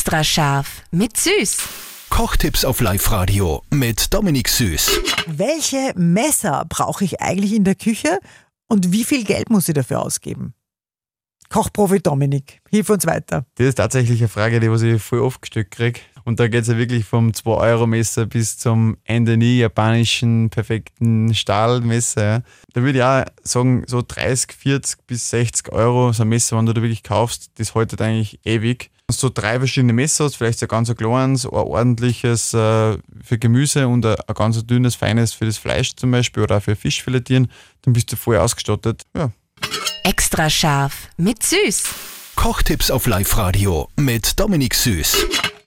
Extra scharf mit Süß. Kochtipps auf Live-Radio mit Dominik Süß. Welche Messer brauche ich eigentlich in der Küche und wie viel Geld muss ich dafür ausgeben? Kochprofi Dominik, hilf uns weiter. Das ist tatsächlich eine Frage, die was ich voll oft gestellt kriege. Und da geht es ja wirklich vom 2-Euro-Messer bis zum Ende nie japanischen perfekten Stahlmesser. Da würde ich auch sagen, so 30, 40 bis 60 Euro so ein Messer, wenn du da wirklich kaufst, das haltet eigentlich ewig. Wenn du so drei verschiedene Messer hast, vielleicht so ein ganz kleines, ein ordentliches äh, für Gemüse und ein, ein ganz dünnes, feines für das Fleisch zum Beispiel oder auch für Fischfiletieren, dann bist du voll ausgestattet. Ja. Extra scharf mit Süß. Kochtipps auf Live-Radio mit Dominik Süß.